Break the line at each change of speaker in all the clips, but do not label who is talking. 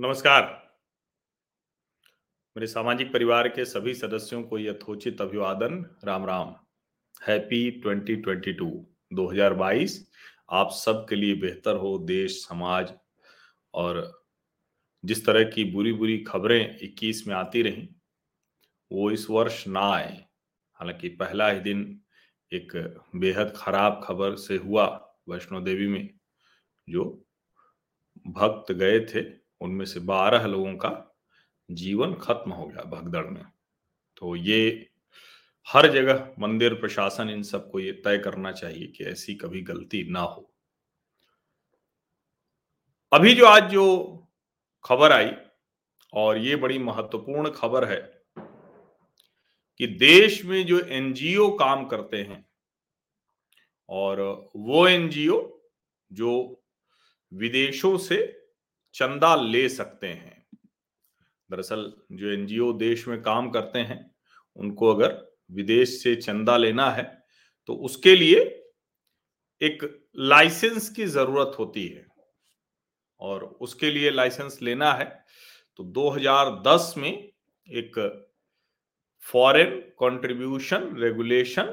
नमस्कार। मेरे सामाजिक परिवार के सभी सदस्यों को यथोचित अभिवादन राम राम हैप्पी 2022 2022 आप सबके लिए बेहतर हो देश, समाज और जिस तरह की बुरी बुरी खबरें 21 में आती रही, वो इस वर्ष ना आए। हालाँकि पहला ही दिन एक बेहद खराब खबर से हुआ वैष्णो देवी में, जो भक्त गए थे। उनमें से बारह लोगों का जीवन खत्म हो गया भगदड़ में। तो ये हर जगह मंदिर, प्रशासन इन सबको ये तय करना चाहिए कि ऐसी कभी गलती ना हो। अभी जो आज जो खबर आई और ये बड़ी महत्वपूर्ण खबर है कि देश में जो एनजीओ काम करते हैं और वो एनजीओ जो विदेशों से चंदा ले सकते हैं। दरअसल जो एनजीओ देश में काम करते हैं, उनको अगर विदेश से चंदा लेना है तो उसके लिए एक लाइसेंस की ज़रूरत होती है। और उसके लिए लाइसेंस लेना है तो 2010 में एक foreign contribution regulation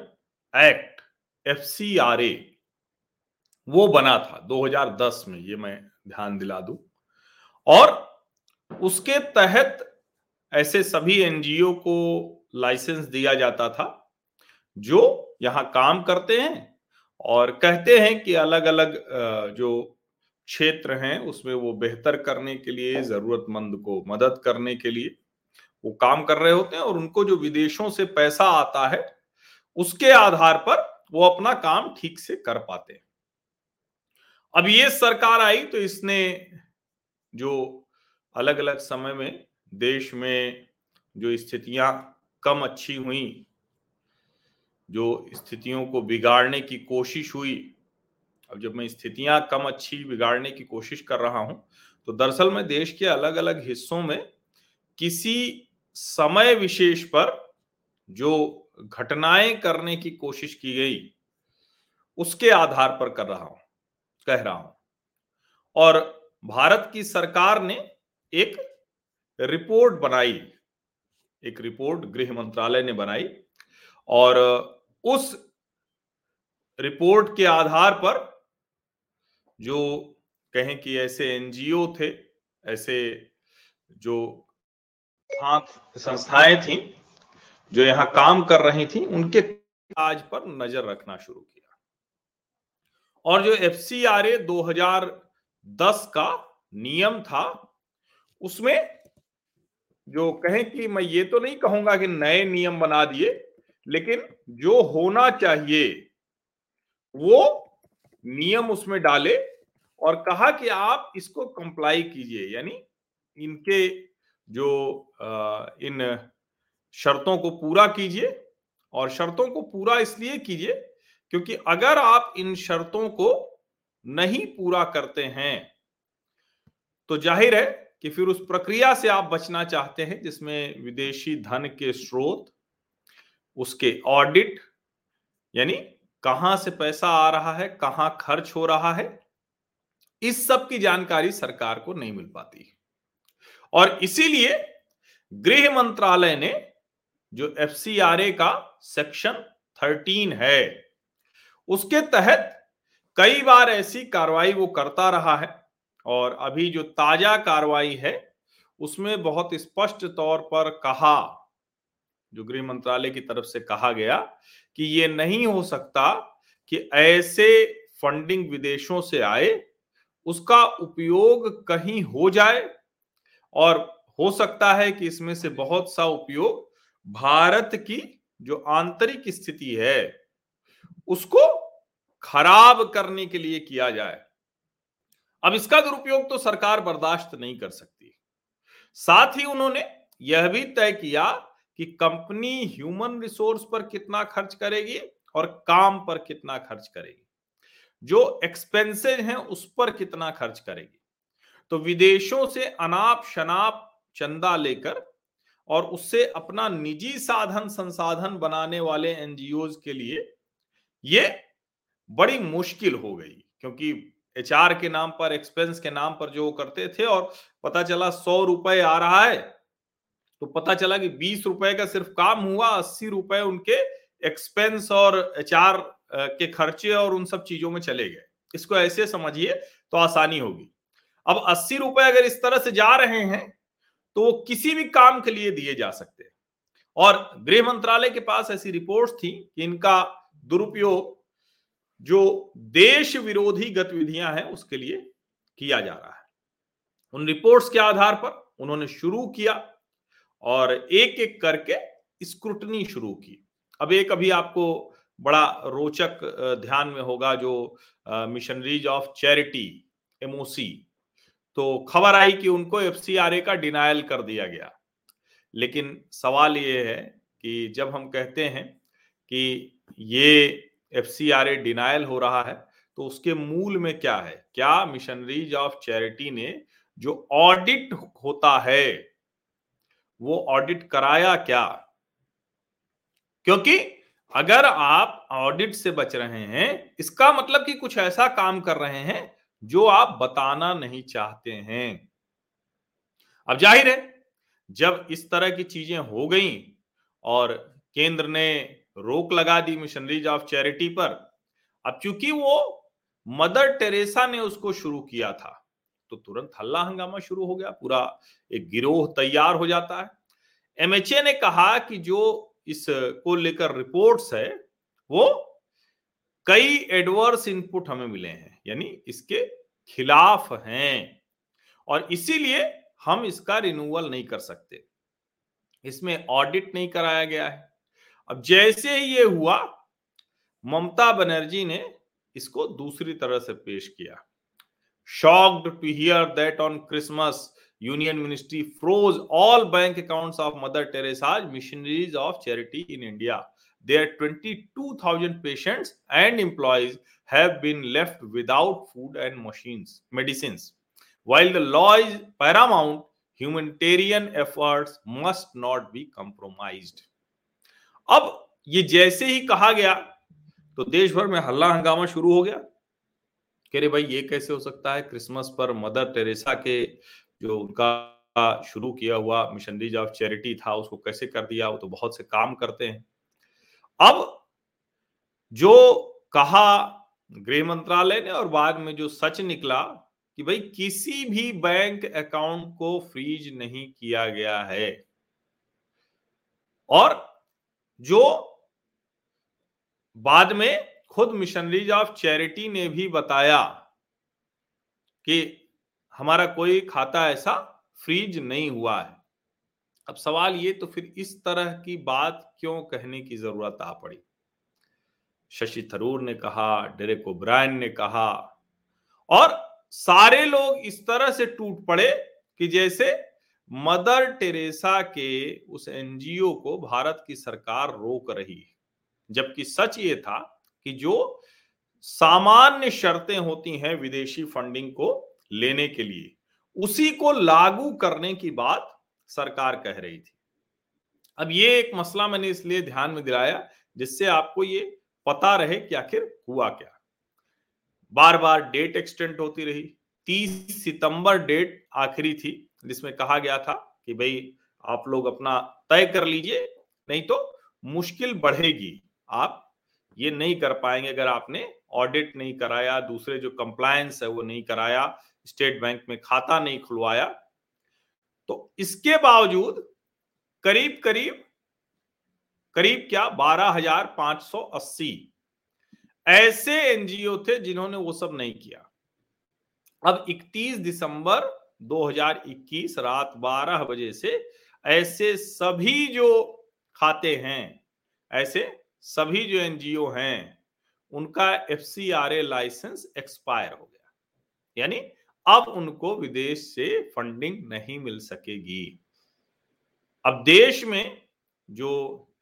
act FCRA वो बना था 2010 में, ये मैं ध्यान दिला दूँ। और उसके तहत ऐसे सभी एनजीओ को लाइसेंस दिया जाता था, जो यहाँ काम करते हैं और कहते हैं कि अलग अलग जो क्षेत्र हैं, उसमें वो बेहतर करने के लिए, जरूरतमंद को मदद करने के लिए वो काम कर रहे होते हैं और उनको जो विदेशों से पैसा आता है, उसके आधार पर वो अपना काम ठीक से कर पाते हैं। अब ये सरकार आई तो इसने जो अलग अलग समय में देश में जो स्थितियाँ कम अच्छी हुई, जो स्थितियों को बिगाड़ने की कोशिश हुई, अब जब मैं स्थितियाँ कम अच्छी बिगाड़ने की कोशिश कर रहा हूँ तो दरअसल मैं देश के अलग अलग हिस्सों में किसी समय विशेष पर जो घटनाएँ करने की कोशिश की गई, उसके आधार पर कर रहा हूँ, कह रहा हूँ। और भारत की सरकार ने एक रिपोर्ट बनाई, एक रिपोर्ट गृह मंत्रालय ने बनाई और उस रिपोर्ट के आधार पर जो कहें कि ऐसे एनजीओ थे, ऐसे जो संस्थाएँ थी, जो यहाँ काम कर रही थी, उनके आज पर नज़र रखना शुरू किया। और जो एफ़ सी आर ए दो दस का नियम था। उसमें जो कहें कि मैं ये तो नहीं कहूँगा कि नए नियम बना दिए, लेकिन जो होना चाहिए, वो नियम उसमें डाले और कहा कि आप इसको कंप्लाई कीजिए। यानी इनके जो इन शर्तों को पूरा कीजिए और शर्तों को पूरा इसलिए कीजिए क्योंकि अगर आप इन शर्तों को नहीं पूरा करते हैं। तो ज़ाहिर है कि फिर उस प्रक्रिया से आप बचना चाहते हैं, जिसमें विदेशी धन के स्रोत, उसके ऑडिट यानी कहाँ से पैसा आ रहा है, कहाँ खर्च हो रहा है, इस सब की जानकारी सरकार को नहीं मिल पाती। और इसीलिए गृह मंत्रालय ने जो एफसीआरए का सेक्शन 13 है, उसके तहत कई बार ऐसी कार्रवाई वो करता रहा है और अभी जो ताज़ा कार्रवाई है, उसमें बहुत स्पष्ट तौर पर कहा, जो गृह मंत्रालय की तरफ़ से कहा गया कि ये नहीं हो सकता कि ऐसे फंडिंग विदेशों से आए, उसका उपयोग कहीं हो जाए और हो सकता है कि इसमें से बहुत सा उपयोग भारत की जो आंतरिक स्थिति है, उसको खराब करने के लिए किया जाए। अब इसका दुरुपयोग तो सरकार बर्दाश्त नहीं कर सकती। साथ ही उन्होंने यह भी तय किया कि कंपनी ह्यूमन रिसोर्स पर कितना खर्च करेगी और काम पर कितना खर्च करेगी। जो एक्सपेंसेज हैं उस पर कितना खर्च करेगी। तो विदेशों से अनाप शनाप चंदा लेकर और उससे अपना निजी साधन संसाधन बनाने वाले एनजीओ के लिए ये बड़ी मुश्किल हो गई, क्योंकि एचआर के नाम पर, एक्सपेंस के नाम पर जो करते थे और पता चला सौ रुपए आ रहा है तो पता चला कि बीस रुपए का सिर्फ़ काम हुआ, अस्सी रुपए उनके एक्सपेंस और एचआर के खर्चे और उन सब चीज़ों में चले गए। इसको ऐसे समझिए तो आसानी होगी। अब अस्सी रुपए अगर इस तरह से जा रहे हैं तो वो किसी भी काम के लिए दिए जा सकते हैं। और गृह मंत्रालय के पास ऐसी रिपोर्ट थी कि इनका दुरुपयोग जो देश विरोधी गतिविधियाँ हैं, उसके लिए किया जा रहा है। उन रिपोर्ट्स के आधार पर उन्होंने शुरू किया और एक एक करके स्क्रूटनी शुरू की। अब एक अभी आपको बड़ा रोचक ध्यान में होगा जो मिशनरीज ऑफ़ चैरिटी एमओसी तो खबर आई कि उनको एफसीआरए का डिनायल कर दिया गया। लेकिन सवाल ये है कि जब हम कहते हैं कि ये एफ़ डिनायल हो रहा है तो उसके मूल में क्या है? क्या मिशनरीज ऑफ़ चैरिटी ने जो ऑडिट होता है, वो ऑडिट कराया क्या? क्योंकि अगर आप ऑडिट से बच रहे हैं, इसका मतलब कि कुछ ऐसा काम कर रहे हैं, जो आप बताना नहीं चाहते हैं। अब ज़ाहिर है, जब इस तरह की चीज़ें हो गई और केंद्र ने रोक लगा दी मिशनरीज ऑफ़ चैरिटी पर। अब चूँकि वो मदर टेरेसा ने उसको शुरू किया था तो तुरंत हल्ला हंगामा शुरू हो गया, पूरा एक गिरोह तैयार हो जाता है। एमएचए ने कहा कि जो इस को लेकर रिपोर्ट्स है, वो कई एडवर्स इनपुट हमें मिले हैं, यानी इसके खिलाफ हैं। और इसीलिए हम इसका रिन्यूअल नहीं कर सकते। इसमें ऑडिट नहीं कराया गया है। अब जैसे ही ये हुआ, ममता बनर्जी ने इसको दूसरी तरह से पेश किया। Shocked to hear that on Christmas union ministry froze all bank accounts of Mother Teresa's Missionaries of Charity in India they are twenty two thousand patients and employees have been left without food and machine medicine while the law is paramount humanitarian effort must not be compromise अब ये जैसे ही कहा गया तो देश भर में हल्ला हंगामा शुरू हो गया। कह रहे, भाई, ये कैसे हो सकता है? क्रिसमस पर मदर टेरेसा के जो उनका शुरू किया हुआ मिशनरीज ऑफ़ चैरिटी था, उसको कैसे कर दिया? वो तो बहुत से काम करते हैं। अब जो कहा गृह मंत्रालय ने और बाद में जो सच निकला कि, भाई, किसी भी बैंक अकाउंट को फ्रीज नहीं किया गया है। और जो बाद में खुद मिशनरीज ऑफ़ चैरिटी ने भी बताया कि हमारा कोई खाता ऐसा फ्रीज नहीं हुआ है। अब सवाल ये तो फिर इस तरह की बात क्यों कहने की ज़रूरत आ पड़ी? शशि थरूर ने कहा, डेरेक ओब्रायन ने कहा, और सारे लोग इस तरह से टूट पड़े कि जैसे मदर टेरेसा के उस एनजीओ को भारत की सरकार रोक रही है। जबकि सच ये था कि जो सामान्य शर्तें होती हैं विदेशी फंडिंग को लेने के लिए, उसी को लागू करने की बात सरकार कह रही थी। अब ये एक मसला मैंने इसलिए ध्यान में दिलाया जिससे आपको ये पता रहे कि आखिर हुआ क्या। बार बार डेट एक्सटेंड होती रही, तीस सितंबर डेट आखिरी थी जिसमें कहा गया था कि भाई आप लोग अपना तय कर लीजिए, नहीं तो मुश्किल बढ़ेगी। आप ये नहीं कर पाएँगे अगर आपने ऑडिट नहीं कराया, दूसरे जो कंप्लायंस है वो नहीं कराया स्टेट बैंक में खाता नहीं खुलवाया। तो इसके बावजूद करीब करीब करीब क्या? बारह हज़ार पाँच सौ अस्सी ऐसे एनजीओ थे जिन्होंने वो सब नहीं किया। अब 31 दिसंबर 2021 रात 12 बजे से ऐसे सभी जो खाते हैं, ऐसे सभी जो एनजीओ हैं, उनका एफसीआरए लाइसेंस एक्सपायर हो गया। यानी अब उनको विदेश से फंडिंग नहीं मिल सकेगी। अब देश में जो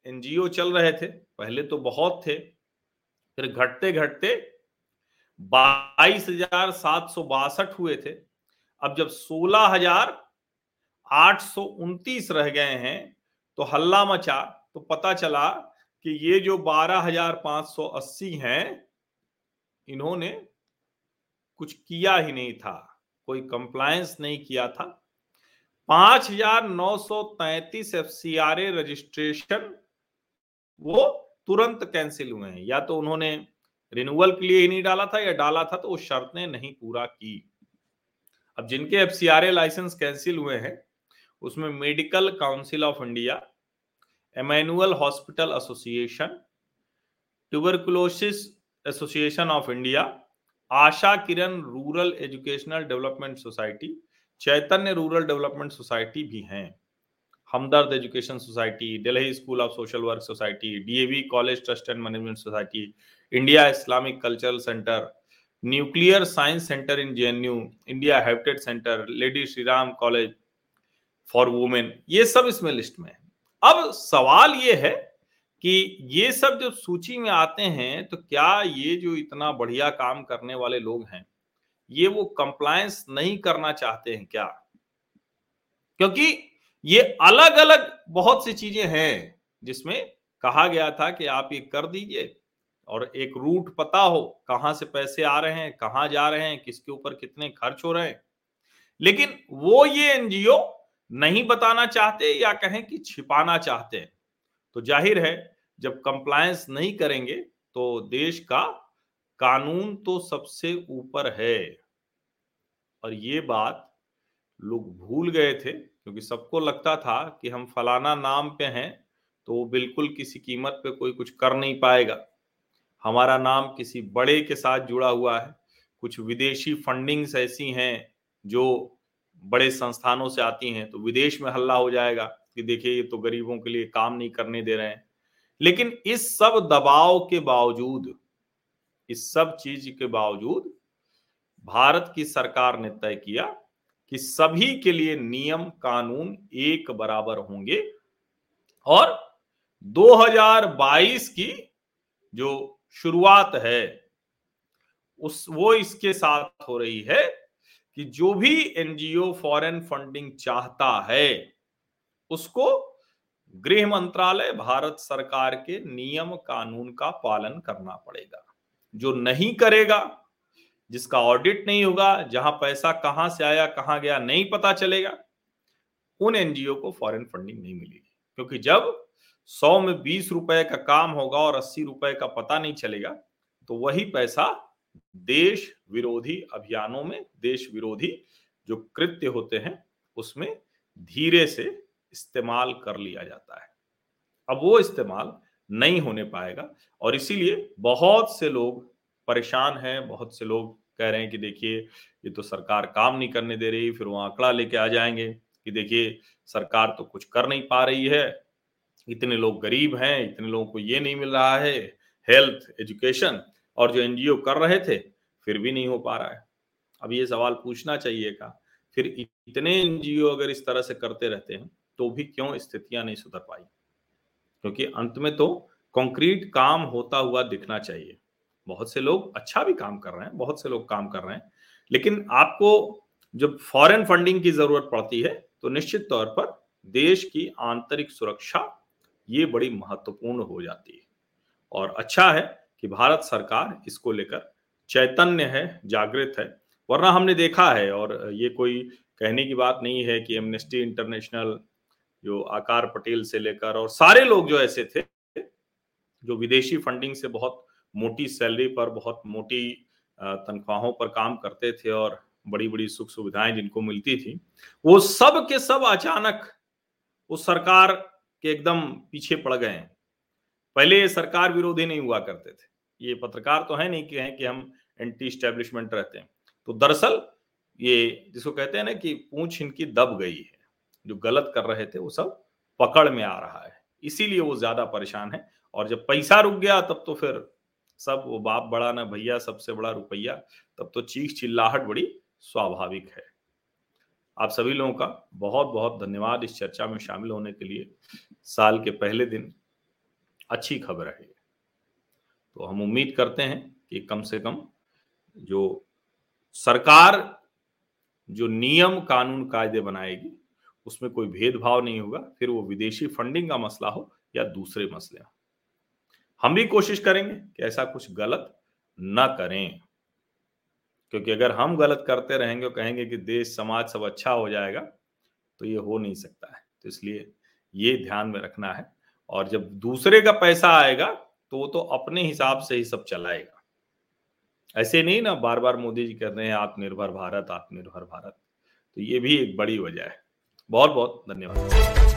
एनजीओ चल रहे थे, पहले तो बहुत थे, फिर घटते घटते बाईस हज़ार सात सौ बासठ हुए थे अब जब सोलह हज़ार आठ सौ उनतीस रह गए हैं तो हल्ला मचा तो पता चला कि ये जो बारह हज़ार पाँच सौ अस्सी हैं, इन्होंने कुछ किया ही नहीं था, कोई कंप्लायंस नहीं किया था। पाँच हज़ार नौ सौ तैतीस F C R A registration वो तुरंत कैंसिल हुए हैं। या तो उन्होंने रिन्यूअल के लिए ही नहीं डाला था, या डाला था तो वो शर्तें नहीं पूरा की। अब जिनके F C R A licence cancel हुए हैं, उसमें Medical Council of India Emmanuel Hospital Association Tuberculosis Association of India Asha Kiran Rural Educational Development Society Chaitanya Rural Development Society भी हैं। Hamdard Education Society Delhi School of Social Work Society DAV College Trust and Management Society India Islamic Cultural Centre Nuclear Science Centre in JNU, India Habitat Centre, Lady Shri Ram College for Women, ये सब इसमें list में है। अब सवाल ये है कि ये सब जब सूची में आते हैं तो क्या ये जो इतना बढ़िया काम करने वाले लोग हैं, ये वो कंप्लायंस नहीं करना चाहते हैं क्या? क्योंकि ये अलग अलग बहुत सी चीज़ें हैं जिसमें कहा गया था कि आप ये कर दीजिए और एक रूट पता हो, कहाँ से पैसे आ रहे हैं, कहाँ जा रहे हैं, किसके ऊपर कितने खर्च हो रहे हैं। लेकिन वो ये एनजीओ नहीं बताना चाहते या कहें कि छिपाना चाहते हैं। तो ज़ाहिर है, जब कंप्लायंस नहीं करेंगे तो देश का कानून तो सबसे ऊपर है। और ये बात लोग भूल गए थे, क्योंकि सबको लगता था कि हम फलाना नाम पे हैं तो वो बिल्कुल किसी कीमत पे कोई कुछ कर नहीं पाएगा। हमारा नाम किसी बड़े के साथ जुड़ा हुआ है। कुछ विदेशी फंडिंग्स ऐसी हैं जो बड़े संस्थानों से आती हैं तो विदेश में हल्ला हो जाएगा कि देखिए, ये तो गरीबों के लिए काम नहीं करने दे रहे हैं। लेकिन इस सब दबाव के बावजूद, इस सब चीज़ के बावजूद, भारत की सरकार ने तय किया कि सभी के लिए नियम कानून एक बराबर होंगे। और 2022 की जो शुरुआत है। उस, वो इसके साथ हो रही है कि जो भी एनजीओ फॉरेन फंडिंग चाहता है, उसको गृह मंत्रालय, भारत सरकार के नियम कानून का पालन करना पड़ेगा। जो नहीं करेगा, जिसका ऑडिट नहीं होगा, जहाँ पैसा कहाँ से आया, कहाँ गया, नहीं पता चलेगा, उन एनजीओ को फॉरेन फंडिंग नहीं मिलेगी। क्योंकि जब सौ में बीस रुपए का काम होगा और अस्सी रुपए का पता नहीं चलेगा तो वही पैसा देश विरोधी अभियानों में, देश विरोधी जो कृत्य होते हैं, उसमें धीरे से इस्तेमाल कर लिया जाता है। अब वो इस्तेमाल नहीं होने पाएगा और इसीलिए बहुत से लोग परेशान हैं, बहुत से लोग कह रहे हैं कि देखिए, ये तो सरकार काम नहीं करने दे रही, फिर वो आंकड़ा लेके आ जाएँगे कि देखिए, सरकार तो कुछ कर नहीं पा रही है इतने लोग गरीब हैं, इतने लोगों को ये नहीं मिल रहा है हेल्थ एजुकेशन और जो एनजीओ कर रहे थे, फिर भी नहीं हो पा रहा है। अब ये सवाल पूछना चाहिए का फिर इतने एनजीओ अगर इस तरह से करते रहते हैं तो भी क्यों स्थितियाँ नहीं सुधर पाई? क्योंकि अंत में तो कंक्रीट काम होता हुआ दिखना चाहिए। बहुत से लोग अच्छा भी काम कर रहे हैं, बहुत से लोग काम कर रहे हैं, लेकिन आपको जब फॉरेन फंडिंग की ज़रूरत पड़ती है तो निश्चित तौर पर देश की आंतरिक सुरक्षा ये बड़ी महत्वपूर्ण हो जाती है। और अच्छा है कि भारत सरकार इसको लेकर चैतन्य है, जागृत है, वरना हमने देखा है, और ये कोई कहने की बात नहीं है कि एमनेस्टी इंटरनेशनल जो आकार पटेल से लेकर और सारे लोग जो ऐसे थे, जो विदेशी फंडिंग से बहुत मोटी सैलरी पर, बहुत मोटी तनख्वाहों पर काम करते थे और बड़ी बड़ी सुख सुविधाएँ जिनको मिलती थी, वो सब के सब अचानक उस सरकार के एकदम पीछे पड़ गए हैं। पहले सरकार विरोधी नहीं हुआ करते थे। ये पत्रकार तो है नहीं कि हैं कि हम एंटी स्टैब्लिशमेंट रहते हैं। तो दरअसल ये जिसको कहते हैं ना कि पूछ इनकी दब गई है। जो गलत कर रहे थे वो सब पकड़ में आ रहा है। इसीलिए वो ज़्यादा परेशान है और जब पैसा रुक गया तब तो फिर सब वो बाप बड़ा ना भैया सबसे बड़ा रुपया, तब तो चीख चिल्लाहट बड़ी स्वाभाविक है। आप सभी लोगों का बहुत बहुत धन्यवाद इस चर्चा में शामिल होने के लिए। साल के पहले दिन अच्छी खबर है। तो हम उम्मीद करते हैं कि कम से कम जो सरकार जो नियम कानून कायदे बनाएगी, उसमें कोई भेदभाव नहीं होगा, फिर वो विदेशी फंडिंग का मसला हो या दूसरे मसले हम भी कोशिश करेंगे कि ऐसा कुछ गलत न करें। क्योंकि अगर हम गलत करते रहेंगे और कहेंगे कि देश, समाज सब अच्छा हो जाएगा तो ये हो नहीं सकता है। तो इसलिए ये ध्यान में रखना है। और जब दूसरे का पैसा आएगा तो वो तो अपने हिसाब से ही सब चलाएगा। ऐसे नहीं ना बार बार मोदी जी कर रहे हैं, आत्मनिर्भर भारत आत्मनिर्भर भारत। तो ये भी एक बड़ी वजह है। बहुत बहुत धन्यवाद।